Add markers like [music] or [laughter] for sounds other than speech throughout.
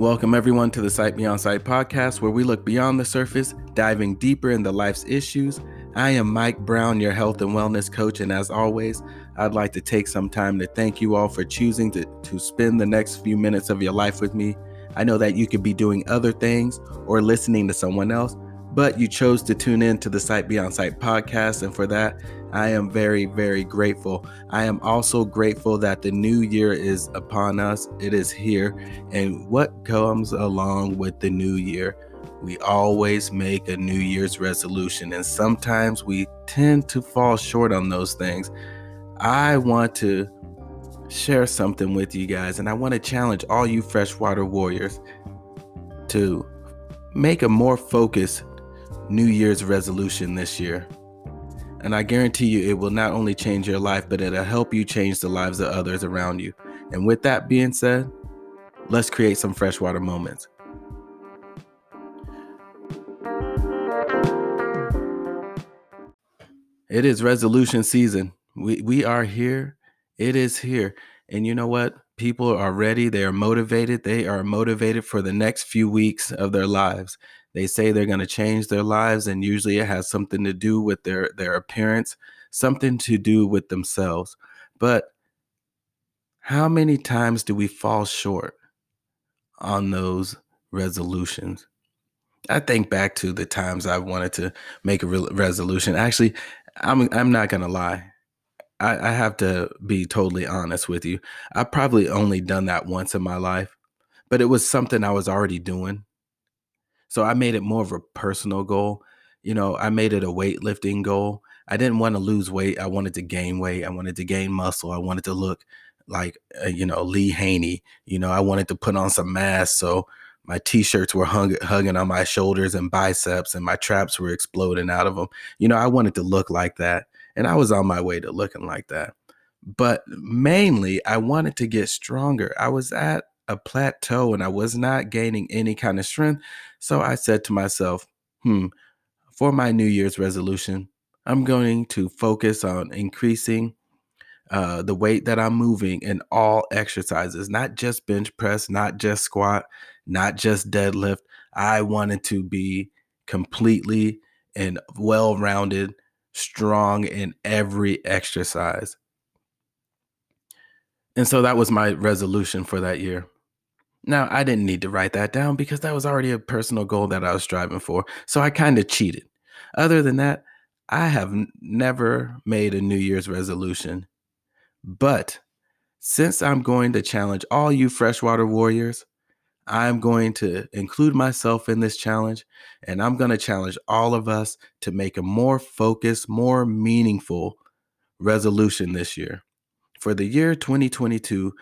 Welcome, everyone, to the Sight Beyond Sight podcast, where we look beyond the surface, diving deeper into life's issues. I am Mike Brown, your health and wellness coach, and as always, I'd like to take some time to thank you all for choosing to, to spend the next few minutes of your life with me. I know that you could be doing other things or listening to someone else, but you chose to tune in to the Sight Beyond Sight podcast, and for that, I am very, very grateful. I am also grateful that the new year is upon us. It is here. And what comes along with the new year? We always make a New Year's resolution, and sometimes we tend to fall short on those things. I want to share something with you guys, and I want to challenge all you freshwater warriors to make a more focused New Year's resolution this year. And I guarantee you, it will not only change your life, but it'll help you change the lives of others around you. And with that being said, let's create some freshwater moments. It is resolution season. We we are here. It is here. And you know what? People are ready. They are motivated. They are motivated for the next few weeks of their lives. They say they're going to change their lives, and usually it has something to do with their, their appearance, something to do with themselves. But how many times do we fall short on those resolutions? I think back to the times I wanted to make a re- resolution. Actually, I'm I'm not gonna lie. I, I have to be totally honest with you. I've probably only done that once in my life, but it was something I was already doing. So I made it more of a personal goal. You know, I made it a weightlifting goal. I didn't want to lose weight. I wanted to gain weight. I wanted to gain muscle. I wanted to look like, uh, you know, Lee Haney. You know, I wanted to put on some mass so my t-shirts were hung, hugging on my shoulders and biceps and my traps were exploding out of them. You know, I wanted to look like that. And I was on my way to looking like that. But mainly, I wanted to get stronger. I was at a plateau and I was not gaining any kind of strength. So I said to myself, hmm, for my New Year's resolution, I'm going to focus on increasing uh, the weight that I'm moving in all exercises, not just bench press, not just squat, not just deadlift. I wanted to be completely and well rounded, strong in every exercise. And so that was my resolution for that year. Now, I didn't need to write that down because that was already a personal goal that I was striving for. So I kind of cheated. Other than that, I have n- never made a New Year's resolution. But since I'm going to challenge all you freshwater warriors, I'm going to include myself in this challenge and I'm going to challenge all of us to make a more focused, more meaningful resolution this year. For the year 2022,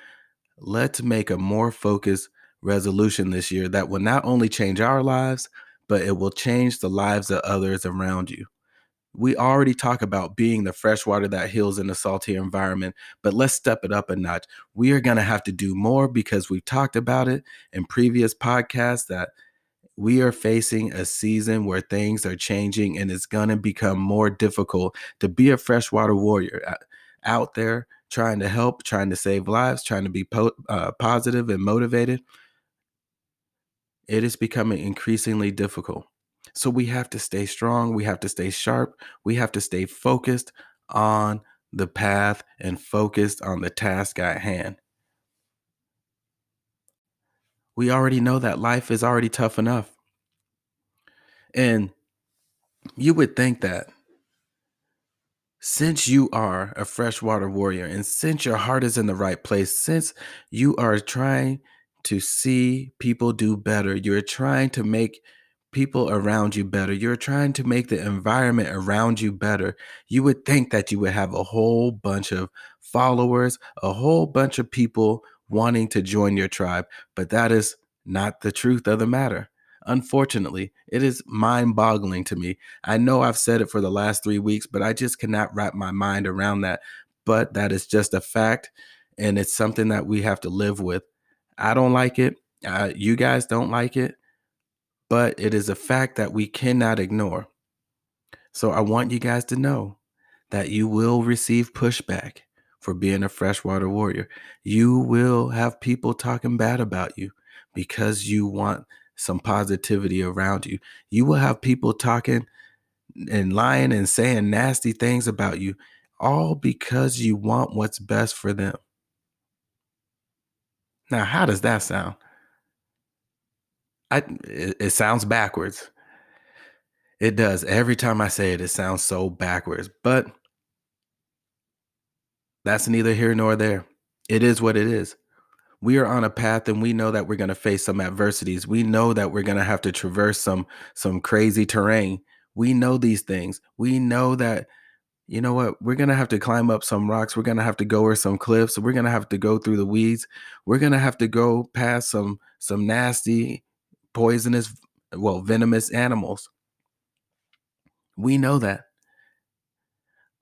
let's make a more focused resolution this year that will not only change our lives, but it will change the lives of others around you. We already talk about being the fresh water that heals in a salty environment, but let's step it up a notch. We are going to have to do more because we've talked about it in previous podcasts that we are facing a season where things are changing and it's going to become more difficult to be a freshwater warrior uh, out there trying to help, trying to save lives, trying to be po- uh, positive and motivated, it is becoming increasingly difficult. So we have to stay strong, we have to stay sharp, we have to stay focused on the path and focused on the task at hand. We already know that life is already tough enough. And you would think that since you are a freshwater warrior and since your heart is in the right place, since you are trying to see people do better, you're trying to make people around you better, you're trying to make the environment around you better, you would think that you would have a whole bunch of followers, a whole bunch of people wanting to join your tribe. But that is not the truth of the matter. Unfortunately, it is mind boggling to me. I know I've said it for the last three weeks, but I just cannot wrap my mind around that. But that is just a fact, and it's something that we have to live with. I don't like it. Uh, you guys don't like it, but it is a fact that we cannot ignore. So I want you guys to know that you will receive pushback for being a freshwater warrior. You will have people talking bad about you because you want some positivity around you. You will have people talking and lying and saying nasty things about you, all because you want what's best for them. Now, how does that sound? I it, it sounds backwards. It does. Every time I say it, it sounds so backwards. But that's neither here nor there. It is what it is. We are on a path and we know that we're going to face some adversities. We know that we're going to have to traverse some some crazy terrain. We know these things. We know that you know what? We're going to have to climb up some rocks. We're going to have to go over some cliffs. We're going to have to go through the weeds. We're going to have to go past some some nasty poisonous well venomous animals. We know that.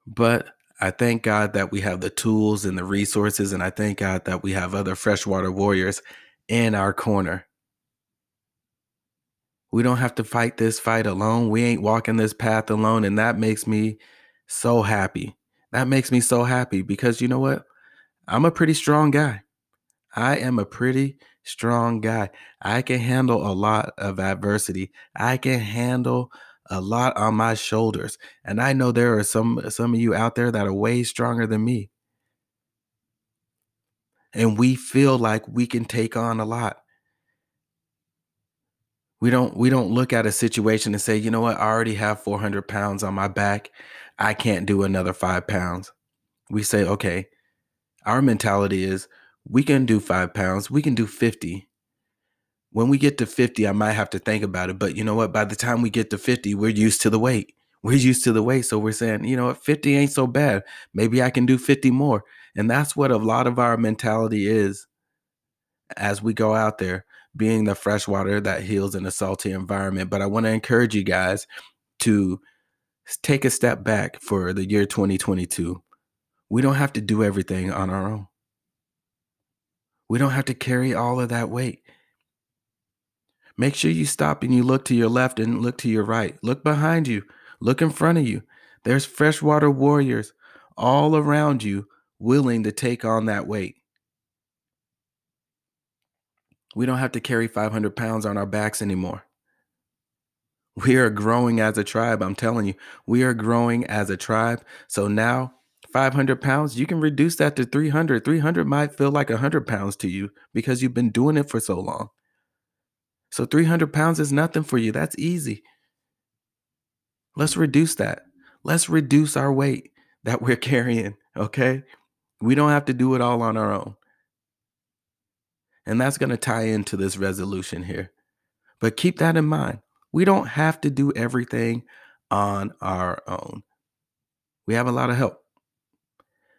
But I thank God that we have the tools and the resources, and I thank God that we have other freshwater warriors in our corner. We don't have to fight this fight alone. We ain't walking this path alone. And that makes me so happy. That makes me so happy because you know what? I'm a pretty strong guy. I am a pretty strong guy. I can handle a lot of adversity. I can handle a lot on my shoulders. And I know there are some some of you out there that are way stronger than me. And we feel like we can take on a lot. We don't we don't look at a situation and say, you know what, I already have 400 pounds on my back. I can't do another five pounds. We say, okay, our mentality is we can do five pounds, we can do 50 when we get to 50, I might have to think about it. But you know what? By the time we get to 50, we're used to the weight. We're used to the weight. So we're saying, you know what? 50 ain't so bad. Maybe I can do 50 more. And that's what a lot of our mentality is as we go out there, being the fresh water that heals in a salty environment. But I want to encourage you guys to take a step back for the year 2022. We don't have to do everything on our own. We don't have to carry all of that weight. Make sure you stop and you look to your left and look to your right. Look behind you. Look in front of you. There's freshwater warriors all around you willing to take on that weight. We don't have to carry 500 pounds on our backs anymore. We are growing as a tribe. I'm telling you, we are growing as a tribe. So now, 500 pounds, you can reduce that to 300. 300 might feel like 100 pounds to you because you've been doing it for so long. So 300 pounds is nothing for you. That's easy. Let's reduce that. Let's reduce our weight that we're [laughs] carrying, okay? We don't have to do it all on our own. And that's going to tie into this resolution here. But keep that in mind. We don't have to do everything on our own. We have a lot of help.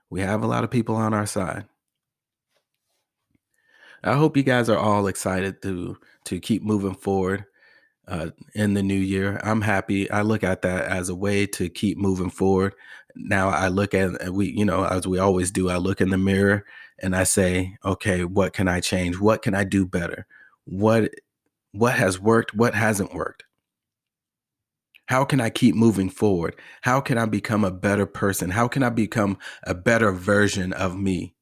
We have a lot of people on our side. I hope you guys are all excited to to keep moving forward uh, in the new year. I'm happy. I look at that as a way to keep moving forward. Now I look at we, you know, as we always do. I look in the mirror and I say, okay, what can I change? What can I do better? What what has worked? What hasn't worked? How can I keep moving forward? How can I become a better person? How can I become a better version of me?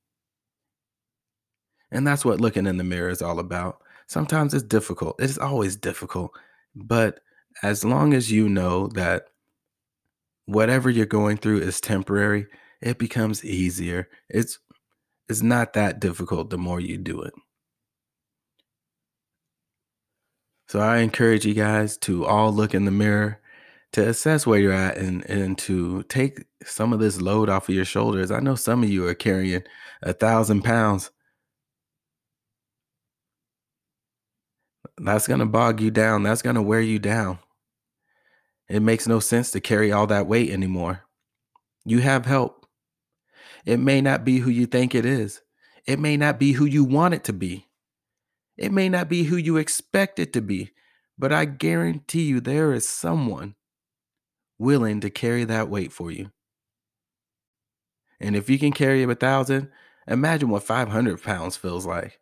And that's what looking in the mirror is all about. Sometimes it's difficult. It's always difficult. But as long as you know that whatever you're going through is temporary, it becomes easier. It's it's not that difficult the more you do it. So I encourage you guys to all look in the mirror to assess where you're at and and to take some of this load off of your shoulders. I know some of you are carrying a thousand pounds That's going to bog you down. That's going to wear you down. It makes no sense to carry all that weight anymore. You have help. It may not be who you think it is. It may not be who you want it to be. It may not be who you expect it to be. But I guarantee you there is someone willing to carry that weight for you. And if you can carry a thousand, imagine what 500 pounds feels like.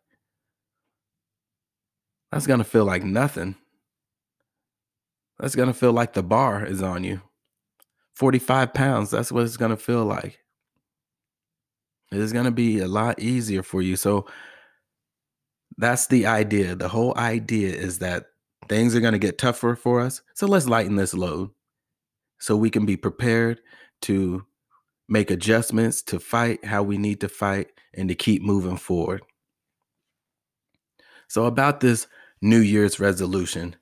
That's going to feel like nothing. That's going to feel like the bar is on you. 45 pounds, that's what it's going to feel like. It's going to be a lot easier for you. So That's the idea. The whole idea is that things are going to get tougher for us. So let's lighten this load so we can be prepared to make adjustments to fight how we need to fight and to keep moving forward. So, about this New Year's resolution,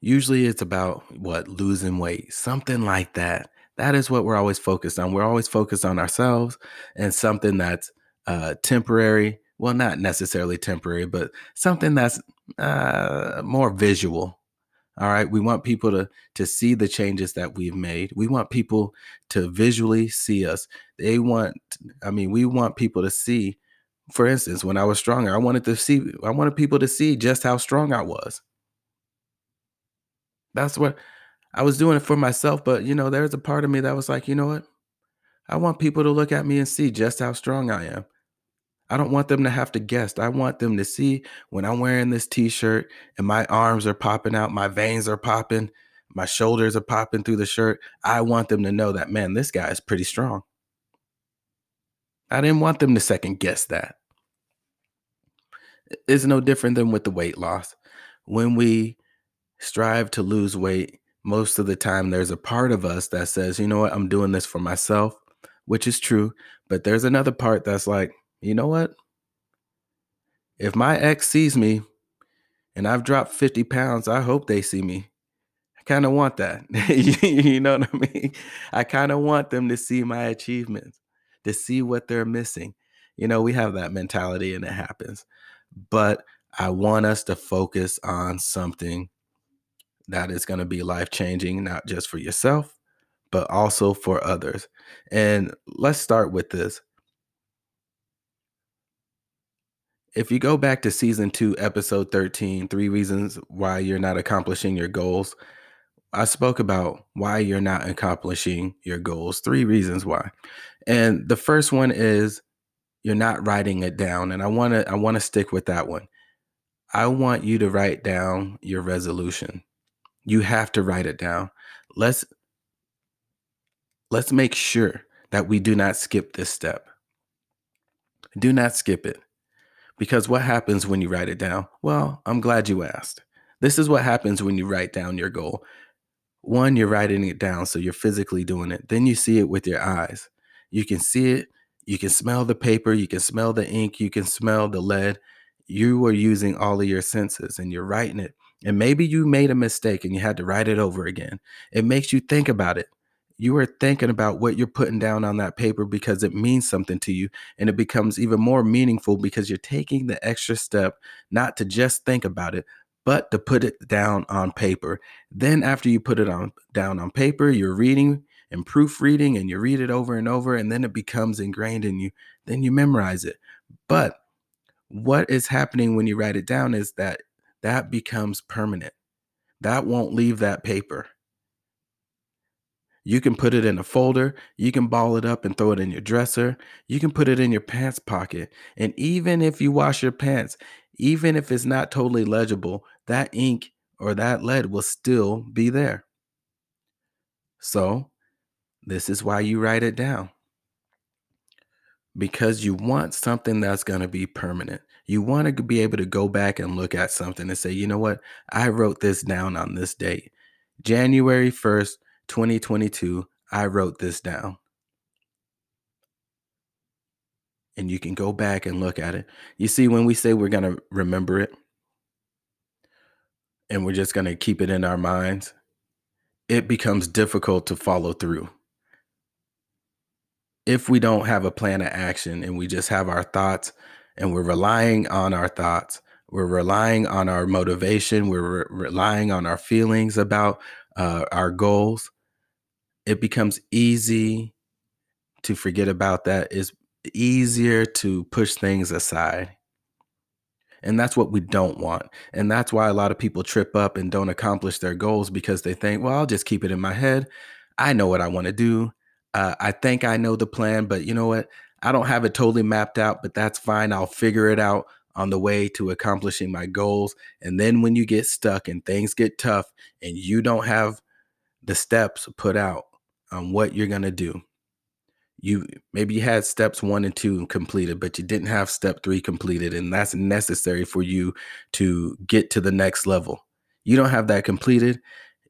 usually it's about what? Losing weight, something like that. That is what we're always focused on. We're always focused on ourselves and something that's uh, temporary. Well, not necessarily temporary, but something that's uh, more visual. All right. We want people to to see the changes that we've made. We want people to visually see us. They want, I mean, we want people to see. For instance, when I was stronger, I wanted to see, I wanted people to see just how strong I was. That's what I was doing it for myself. But you know, there's a part of me that was like, you know what? I want people to look at me and see just how strong I am. I don't want them to have to guess. I want them to see when I'm wearing this t-shirt and my arms are popping out, my veins are popping, my shoulders are popping through the shirt. I want them to know that man, this guy is pretty strong. I didn't want them to second guess that. It's no different than with the weight loss. When we strive to lose weight, most of the time there's a part of us that says, you know what, I'm doing this for myself, which is true. But there's another part that's like, you know what? If my ex sees me and I've dropped 50 pounds, I hope they see me. I kind of want that. [laughs] you know what I mean? I kind of want them to see my achievements, to see what they're missing. You know, we have that mentality and it happens. But I want us to focus on something that is going to be life changing, not just for yourself, but also for others. And let's start with this. If you go back to season two, episode 13, three reasons why you're not accomplishing your goals, I spoke about why you're not accomplishing your goals, three reasons why. And the first one is you're not writing it down. And I want to I want to stick with that one. I want you to write down your resolution. You have to write it down. Let's let's make sure that we do not skip this step. Do not skip it. Because what happens when you write it down? Well, I'm glad you asked. This is what happens when you write down your goal. One, you're writing it down, so you're physically doing it. Then you see it with your eyes. You can see it, you can smell the paper, you can smell the ink, you can smell the lead. You are using all of your senses and you're writing it. And maybe you made a mistake and you had to write it over again. It makes you think about it you are thinking about what you're putting down on that paper because it means something to you and it becomes even more meaningful because you're taking the extra step not to just think about it but to put it down on paper then after you put it on down on paper you're reading and proofreading and you read it over and over and then it becomes ingrained in you then you memorize it mm. but what is happening when you write it down is that that becomes permanent that won't leave that paper you can put it in a folder. You can ball it up and throw it in your dresser. You can put it in your pants pocket. And even if you wash your pants, even if it's not totally legible, that ink or that lead will still be there. So, this is why you write it down. Because you want something that's going to be permanent. You want to be able to go back and look at something and say, you know what? I wrote this down on this date, January 1st, 2022, I wrote this down. And you can go back and look at it. You see, when we say we're going to remember it and we're just going to keep it in our minds, it becomes difficult to follow through. If we don't have a plan of action and we just have our thoughts and we're relying on our thoughts, we're relying on our motivation, we're re- relying on our feelings about uh, our goals, it becomes easy to forget about that. It's easier to push things aside. And that's what we don't want. And that's why a lot of people trip up and don't accomplish their goals because they think, well, I'll just keep it in my head. I know what I want to do. Uh, I think I know the plan, but you know what? I don't have it totally mapped out, but that's fine. I'll figure it out on the way to accomplishing my goals. And then when you get stuck and things get tough and you don't have the steps put out on what you're going to do, you maybe you had steps one and two completed, but you didn't have step three completed, and that's necessary for you to get to the next level. You don't have that completed.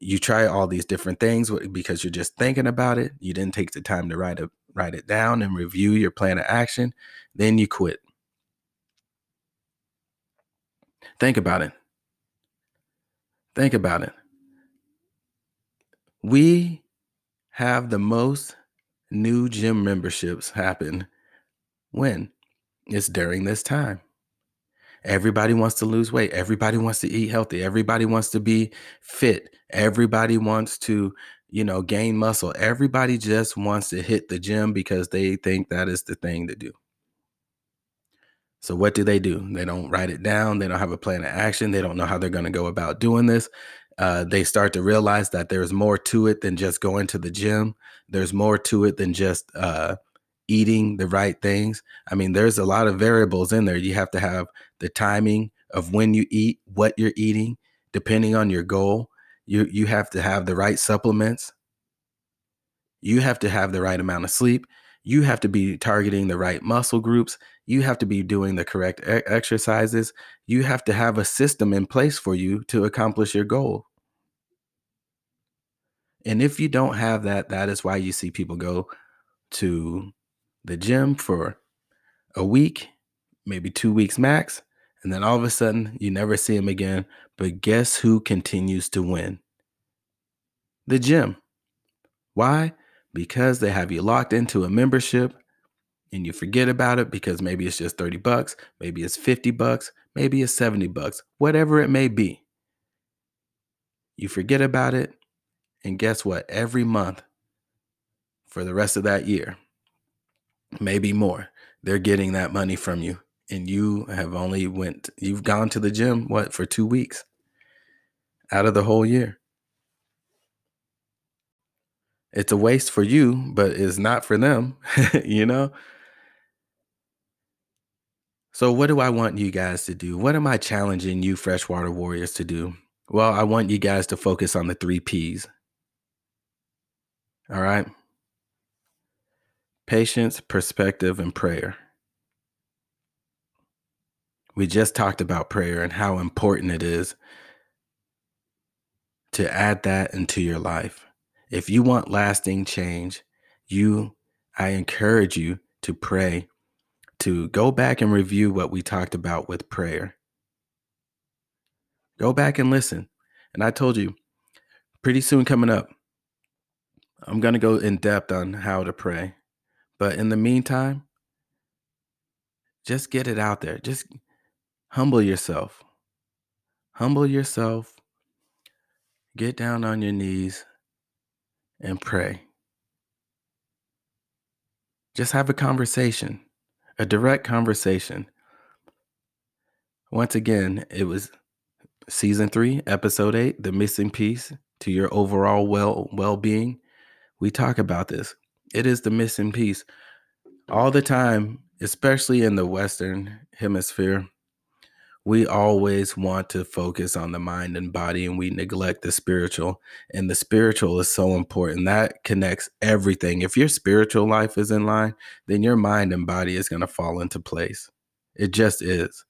You try all these different things because you're just thinking about it. You didn't take the time to write it, write it down and review your plan of action. Then you quit. Think about it. Think about it. We have the most new gym memberships happen when? It's during this time. Everybody wants to lose weight. Everybody wants to eat healthy. Everybody wants to be fit. Everybody wants to, you know, gain muscle. Everybody just wants to hit the gym because they think that is the thing to do. So what do they do? They don't write it down. They don't have a plan of action. They don't know how they're going to go about doing this. Uh, they start to realize that there's more to it than just going to the gym. There's more to it than just uh, eating the right things. I mean, there's a lot of variables in there. You have to have the timing of when you eat, what you're eating, depending on your goal. You you have to have the right supplements. You have to have the right amount of sleep. You have to be targeting the right muscle groups. You have to be doing the correct e- exercises. You have to have a system in place for you to accomplish your goal. And if you don't have that, that is why you see people go to the gym for a week, maybe two weeks max, and then all of a sudden you never see him again. But guess who continues to win? The gym. Why? Because they have you locked into a membership and you forget about it because maybe it's just 30 bucks, maybe it's 50 bucks, maybe it's 70 bucks, whatever it may be. You forget about it, and guess what? Every month for the rest of that year, maybe more, they're getting that money from you and you have only went you've gone to the gym what for 2 weeks out of the whole year. It's a waste for you, but it's not for them, [laughs] you know? So, what do I want you guys to do? What am I challenging you, freshwater warriors, to do? Well, I want you guys to focus on the three P's. All right? Patience, perspective, and prayer. We just talked about prayer and how important it is to add that into your life. If you want lasting change, you I encourage you to pray to go back and review what we talked about with prayer. Go back and listen. And I told you, pretty soon coming up, I'm going to go in depth on how to pray. But in the meantime, just get it out there. Just humble yourself. Humble yourself. Get down on your knees and pray. Just have a conversation a direct conversation. Once again, it was season three, episode eight, the missing piece to your overall well well being. We talk about this. It is the missing piece all the mm-hmm. time, especially in the Western hemisphere. We always want to focus on the mind and body and we neglect the spiritual and the spiritual is so important. That connects everything. If your spiritual life is in line then your mind and body is going to fall into place. It just is.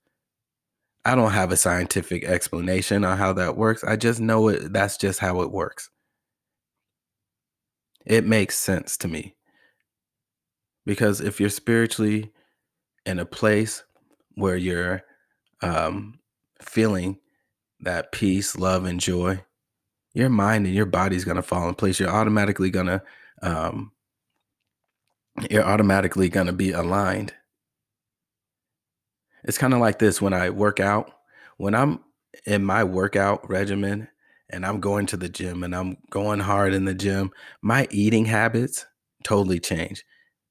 I don't have a scientific explanation on how that works. I just know it that's just how it works it makes sense to me because if you're spiritually in a place where you're um, feeling that peace, love, and joy, your mind and your body's going to fall in place. You're automatically going to, um, you're automatically going to be aligned. It's kind of like this when I work out, when I'm in my workout regimen and I'm going to the gym and I'm going hard in the gym, my eating habits totally change.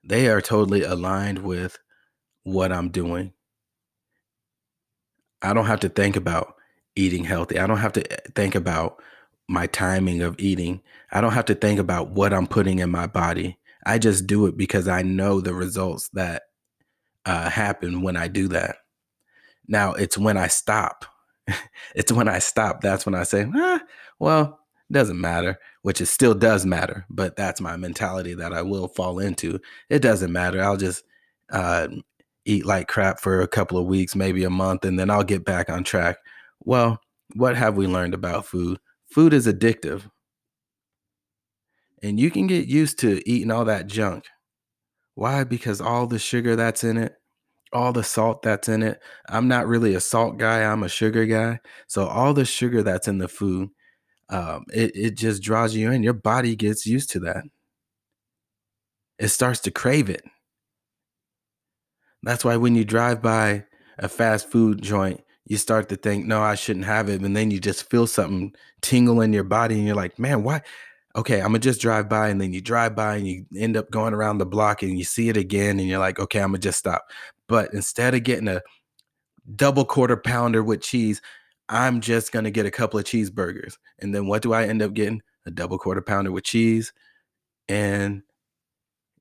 They are totally aligned with what I'm doing. I don't have to think about eating healthy. I don't have to eh, think about my timing of eating. I don't have to think about what I'm putting in my body. I just do it because I know the results that uh, happen when I do that. Now, it's when I stop. [laughs] it's when I stop. That's when I say, ah, well, it doesn't matter, which it still does matter, but that's my mentality that I will fall into. It doesn't matter. I'll just uh, eat like crap for a couple of weeks, maybe a month, and then I'll get back on track. Well, what have we learned about food? Food is addictive. And you can get used to eating all that junk. Why? Because all the sugar that's in it, all the salt that's in it. I'm not really a salt guy, I'm a sugar guy. So all the sugar that's in the food, um, it, it just draws you in. Your body gets used to that. It starts to crave it. That's why when you drive by a fast food joint, you start to think, no, I shouldn't have it. And then you just feel something tingle in your body and you're like, man, why? Okay, I'm gonna just drive by. And then you drive by and you end up going around the block and you see it again and you're like, okay, I'm gonna just stop. But instead of getting a double quarter pounder with cheese, I'm just gonna get a couple of cheeseburgers. And then what do I end up getting? A double quarter pounder with cheese and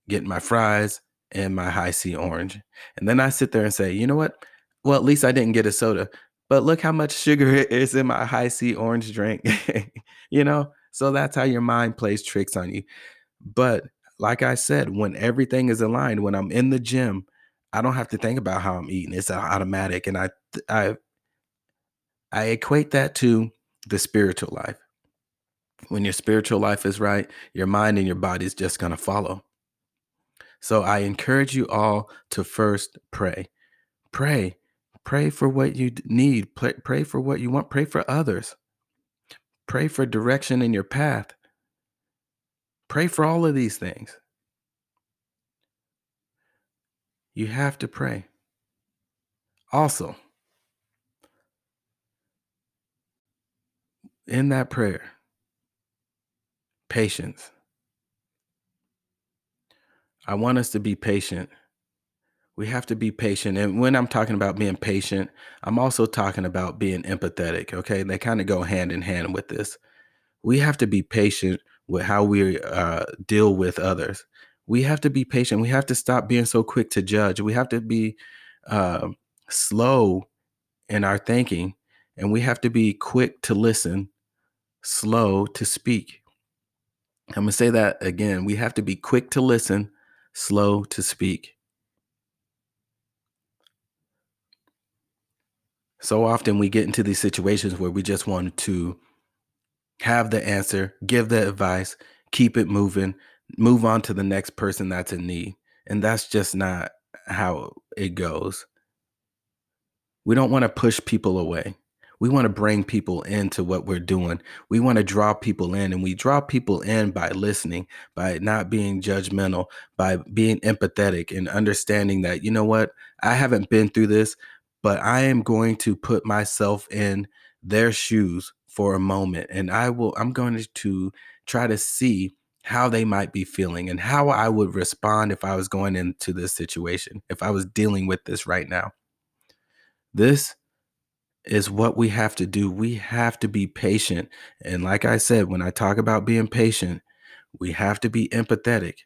getting my fries and my Hi-C orange. And then I sit there and say, you know what? Well, at least I didn't get a soda. But look how much sugar [laughs] is in my Hi-C orange drink. [laughs] you know? So that's how your mind plays tricks on you. But like I said, when everything is aligned, when I'm in the gym, I don't have to think about how I'm eating. It's automatic. And I I I equate that to the spiritual life. When your spiritual life is right, your mind and your body is just going to follow. So I encourage you all to first pray. Pray. Pray for what you need. Pray, pray for what you want. Pray for others. Pray for direction in your path. Pray for all of these things. You have to pray. Also, in that prayer, patience. I want us to be patient. We have to be patient. And when I'm talking about being patient, I'm also talking about being empathetic. Okay. They kind of go hand in hand with this. We have to be patient with how we uh, deal with others. We have to be patient. We have to stop being so quick to judge. We have to be uh, slow in our thinking, and we have to be quick to listen, slow to speak. I'm going to say that again. We have to be quick to listen, slow to speak. So often we get into these situations where we just want to have the answer, give the advice, keep it moving, move on to the next person that's in need. And that's just not how it goes. We don't want to push people away. We want to bring people into what we're doing. We want to draw people in, and we draw people in by listening, by not being judgmental, by being empathetic and understanding that, you know what, I haven't been through this, but I am going to put myself in their shoes for a moment. And I will, I'm going to try to see how they might be feeling and how I would respond if I was going into this situation, if I was dealing with this right now. This is what we have to do. We have to be patient. And like I said, when I talk about being patient, we have to be empathetic.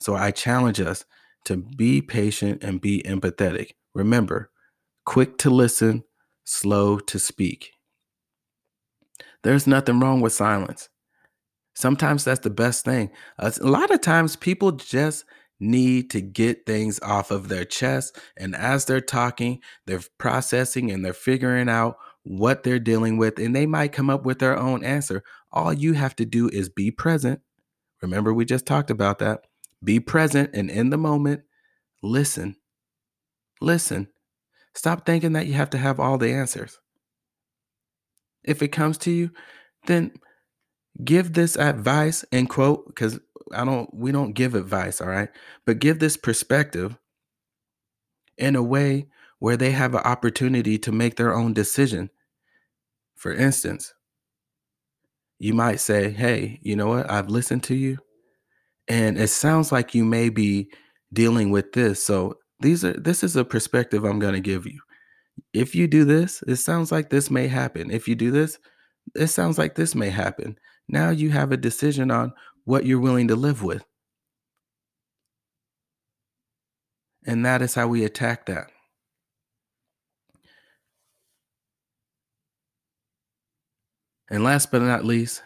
So I challenge us to be patient and be empathetic. Remember, quick to listen, slow to speak. There's nothing wrong with silence. Sometimes that's the best thing. A lot of times people just need to get things off of their chest. And as they're talking, they're processing and they're figuring out what they're dealing with. And they might come up with their own answer. All you have to do is be present. Remember, we just talked about that. Be present and in the moment, listen. Listen. Stop thinking that you have to have all the answers. If it comes to you, then give this advice and quote because I don't we don't give advice, all right? But give this perspective in a way where they have an opportunity to make their own decision. For instance, you might say, "Hey, you know what? I've listened to you and it sounds like you may be dealing with this. So, these are this is a perspective I'm going to give you. If you do this, it sounds like this may happen. If you do this, it sounds like this may happen. Now you have a decision on what you're willing to live with. And that is how we attack that. And last but not least,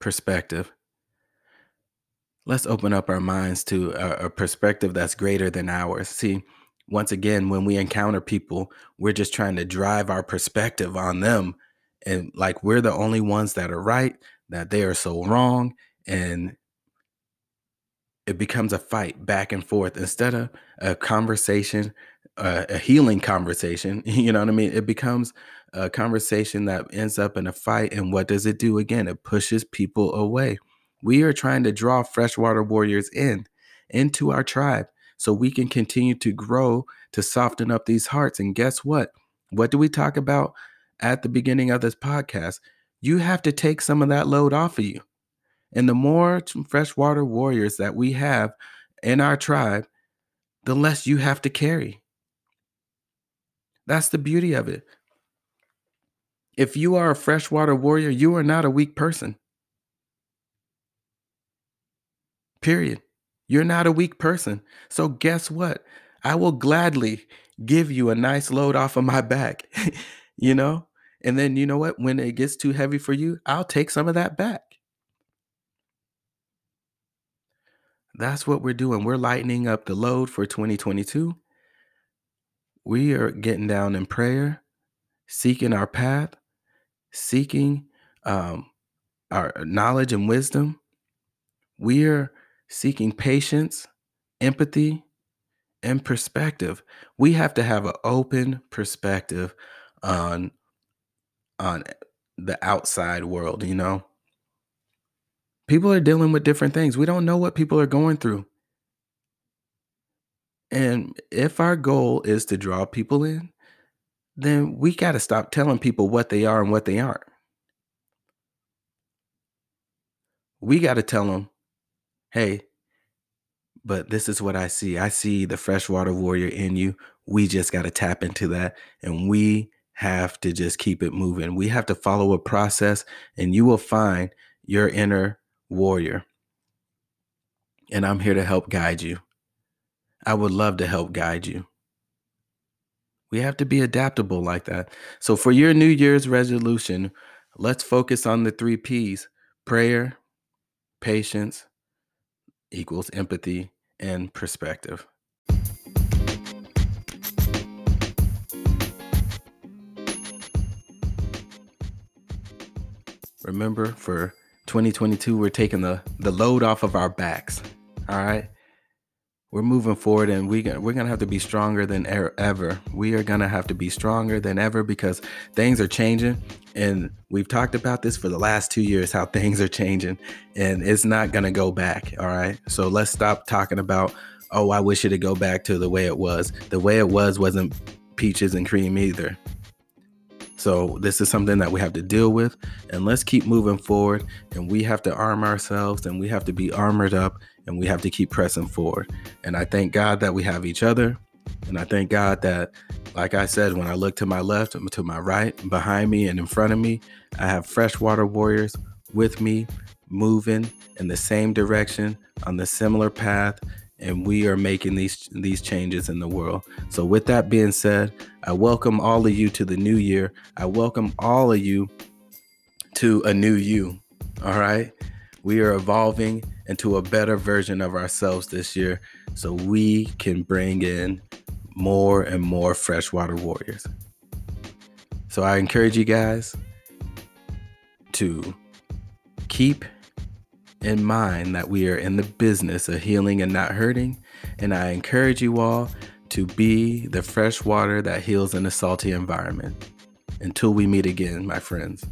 perspective. Let's open up our minds to a, a perspective that's greater than ours. See, once again, when we encounter people, we're just trying to drive our perspective on them. And like we're the only ones that are right, that they are so wrong. And it becomes a fight back and forth instead of a conversation, uh, a healing conversation. [laughs] You know what I mean? It becomes a conversation that ends up in a fight. And what does it do again? It pushes people away. We are trying to draw freshwater warriors in into our tribe so we can continue to grow to soften up these hearts. And guess what? What do we talk about at the beginning of this podcast? You have to take some of that load off of you. And the more freshwater warriors that we have in our tribe, the less you have to carry. That's the beauty of it. If you are a freshwater warrior, you are not a weak person. Period. You're not a weak person. So, guess what? I will gladly give you a nice load off of my back, [laughs] you know? And then, you know what? When it gets too heavy for you, I'll take some of that back. That's what we're doing. We're lightening up the load for 2022. We are getting down in prayer, seeking our path, seeking um, our knowledge and wisdom. We are seeking patience, empathy, and perspective. We have to have an open perspective on on the outside world, you know. People are dealing with different things. We don't know what people are going through. And if our goal is to draw people in, then we got to stop telling people what they are and what they aren't. We got to tell them, hey, but this is what I see. I see the freshwater warrior in you. We just got to tap into that and we have to just keep it moving. We have to follow a process and you will find your inner warrior. And I'm here to help guide you. I would love to help guide you. We have to be adaptable like that. So, for your New Year's resolution, let's focus on the three P's prayer, patience equals empathy, and perspective. Remember, for 2022, we're taking the, the load off of our backs. All right. We're moving forward and we, we're going to have to be stronger than ever. We are going to have to be stronger than ever because things are changing. And we've talked about this for the last two years how [laughs] things are changing and it's not going to go back. All right. So let's stop talking about, oh, I wish it'd go back to the way it was. The way it was wasn't peaches and cream either. So this is something that we have to deal with and let's keep moving forward and we have to arm ourselves and we have to be armored up and we have to keep pressing forward. And I thank God that we have each other and I thank God that like I said when I look to my left, to my right, behind me and in front of me, I have freshwater warriors with me moving in the same direction on the similar path and we are making these these changes in the world. So with that being said, I welcome all of you to the new year. I welcome all of you to a new you. All right? We are evolving into a better version of ourselves this year so we can bring in more and more freshwater warriors. So I encourage you guys to keep in mind that we are in the business of healing and not hurting. And I encourage you all to be the fresh water that heals in a salty environment. Until we meet again, my friends.